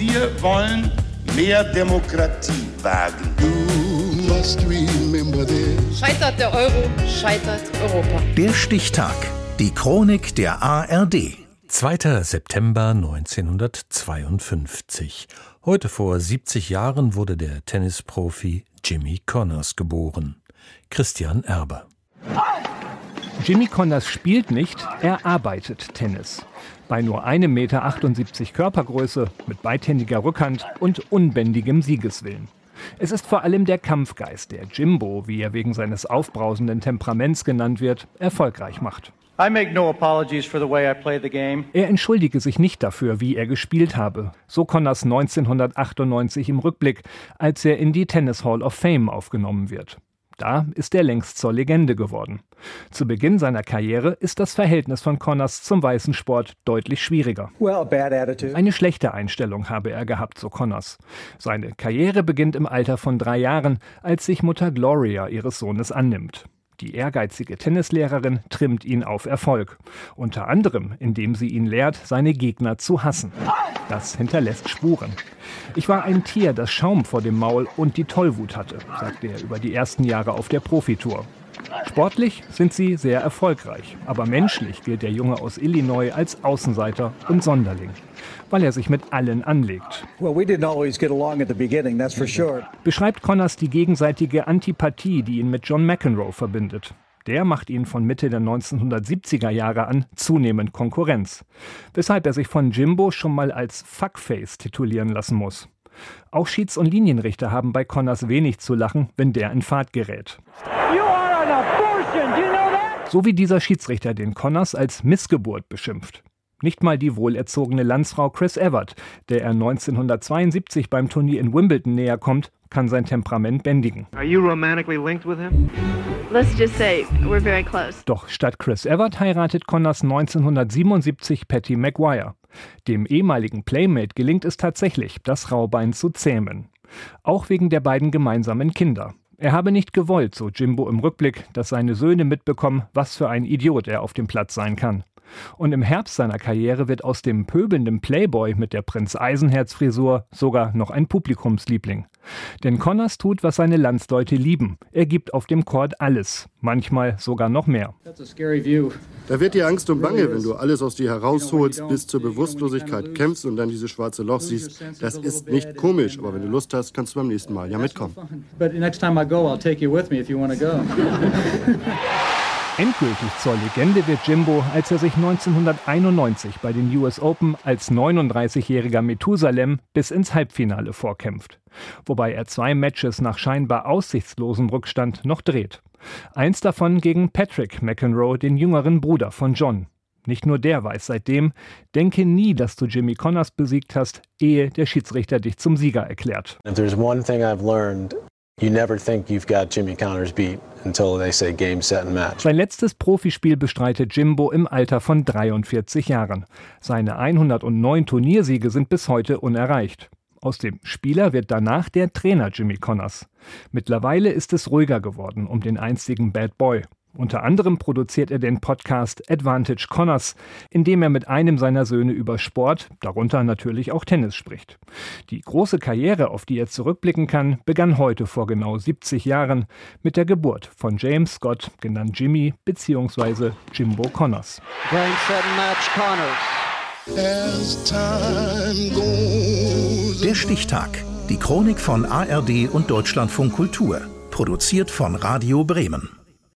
Wir wollen mehr Demokratie wagen. Scheitert der Euro, scheitert Europa. Der Stichtag. Die Chronik der ARD. 2. September 1952. Heute vor 70 Jahren wurde der Tennisprofi Jimmy Connors geboren. Christian Erber. Jimmy Connors spielt nicht, er arbeitet Tennis. Bei nur 1,78 Meter Körpergröße, mit beidhändiger Rückhand und unbändigem Siegeswillen. Es ist vor allem der Kampfgeist, der Jimbo, wie er wegen seines aufbrausenden Temperaments genannt wird, erfolgreich macht. Er entschuldige sich nicht dafür, wie er gespielt habe. So Connors 1998 im Rückblick, als er in die Tennis Hall of Fame aufgenommen wird. Da ist er längst zur Legende geworden. Zu Beginn seiner Karriere ist das Verhältnis von Connors zum weißen Sport deutlich schwieriger. Eine schlechte Einstellung habe er gehabt, so Connors. Seine Karriere beginnt im Alter von drei Jahren, als sich Mutter Gloria ihres Sohnes annimmt. Die ehrgeizige Tennislehrerin trimmt ihn auf Erfolg. Unter anderem, indem sie ihn lehrt, seine Gegner zu hassen. Das hinterlässt Spuren. Ich war ein Tier, das Schaum vor dem Maul und die Tollwut hatte, sagte er über die ersten Jahre auf der Profitour. Sportlich sind sie sehr erfolgreich, aber menschlich gilt der Junge aus Illinois als Außenseiter und Sonderling, weil er sich mit allen anlegt. Beschreibt Connors die gegenseitige Antipathie, die ihn mit John McEnroe verbindet. Der macht ihn von Mitte der 1970er Jahre an zunehmend Konkurrenz, weshalb er sich von Jimbo schon mal als Fuckface titulieren lassen muss. Auch Schieds- und Linienrichter haben bei Connors wenig zu lachen, wenn der in Fahrt gerät. So wie dieser Schiedsrichter den Connors als Missgeburt beschimpft. Nicht mal die wohlerzogene Landsfrau Chris Evert, der er 1972 beim Turnier in Wimbledon näher kommt, kann sein Temperament bändigen. Say, Doch statt Chris Evert heiratet Connors 1977 Patty Maguire. Dem ehemaligen Playmate gelingt es tatsächlich, das Raubein zu zähmen. Auch wegen der beiden gemeinsamen Kinder. Er habe nicht gewollt, so Jimbo im Rückblick, dass seine Söhne mitbekommen, was für ein Idiot er auf dem Platz sein kann. Und im Herbst seiner Karriere wird aus dem pöbelnden Playboy mit der Prinz Eisenherz-Frisur sogar noch ein Publikumsliebling. Denn Connors tut, was seine Landsleute lieben. Er gibt auf dem Court alles, manchmal sogar noch mehr. Da wird dir Angst und Bange, wenn du alles aus dir herausholst, bis zur Bewusstlosigkeit kämpfst und dann dieses schwarze Loch siehst. Das ist nicht komisch, aber wenn du Lust hast, kannst du beim nächsten Mal ja mitkommen. Endgültig zur Legende wird Jimbo, als er sich 1991 bei den US Open als 39-jähriger Methusalem bis ins Halbfinale vorkämpft. Wobei er zwei Matches nach scheinbar aussichtslosem Rückstand noch dreht. Eins davon gegen Patrick McEnroe, den jüngeren Bruder von John. Nicht nur der weiß seitdem, denke nie, dass du Jimmy Connors besiegt hast, ehe der Schiedsrichter dich zum Sieger erklärt. If there's one thing I've learned, you never think you've got Jimmy Connors beat. Sein letztes Profispiel bestreitet Jimbo im Alter von 43 Jahren. Seine 109 Turniersiege sind bis heute unerreicht. Aus dem Spieler wird danach der Trainer Jimmy Connors. Mittlerweile ist es ruhiger geworden um den einstigen Bad Boy. Unter anderem produziert er den Podcast Advantage Connors, in dem er mit einem seiner Söhne über Sport, darunter natürlich auch Tennis spricht. Die große Karriere, auf die er zurückblicken kann, begann heute vor genau 70 Jahren mit der Geburt von James Scott, genannt Jimmy bzw. Jimbo Connors. Der Stichtag. Die Chronik von ARD und Deutschlandfunk Kultur. Produziert von Radio Bremen.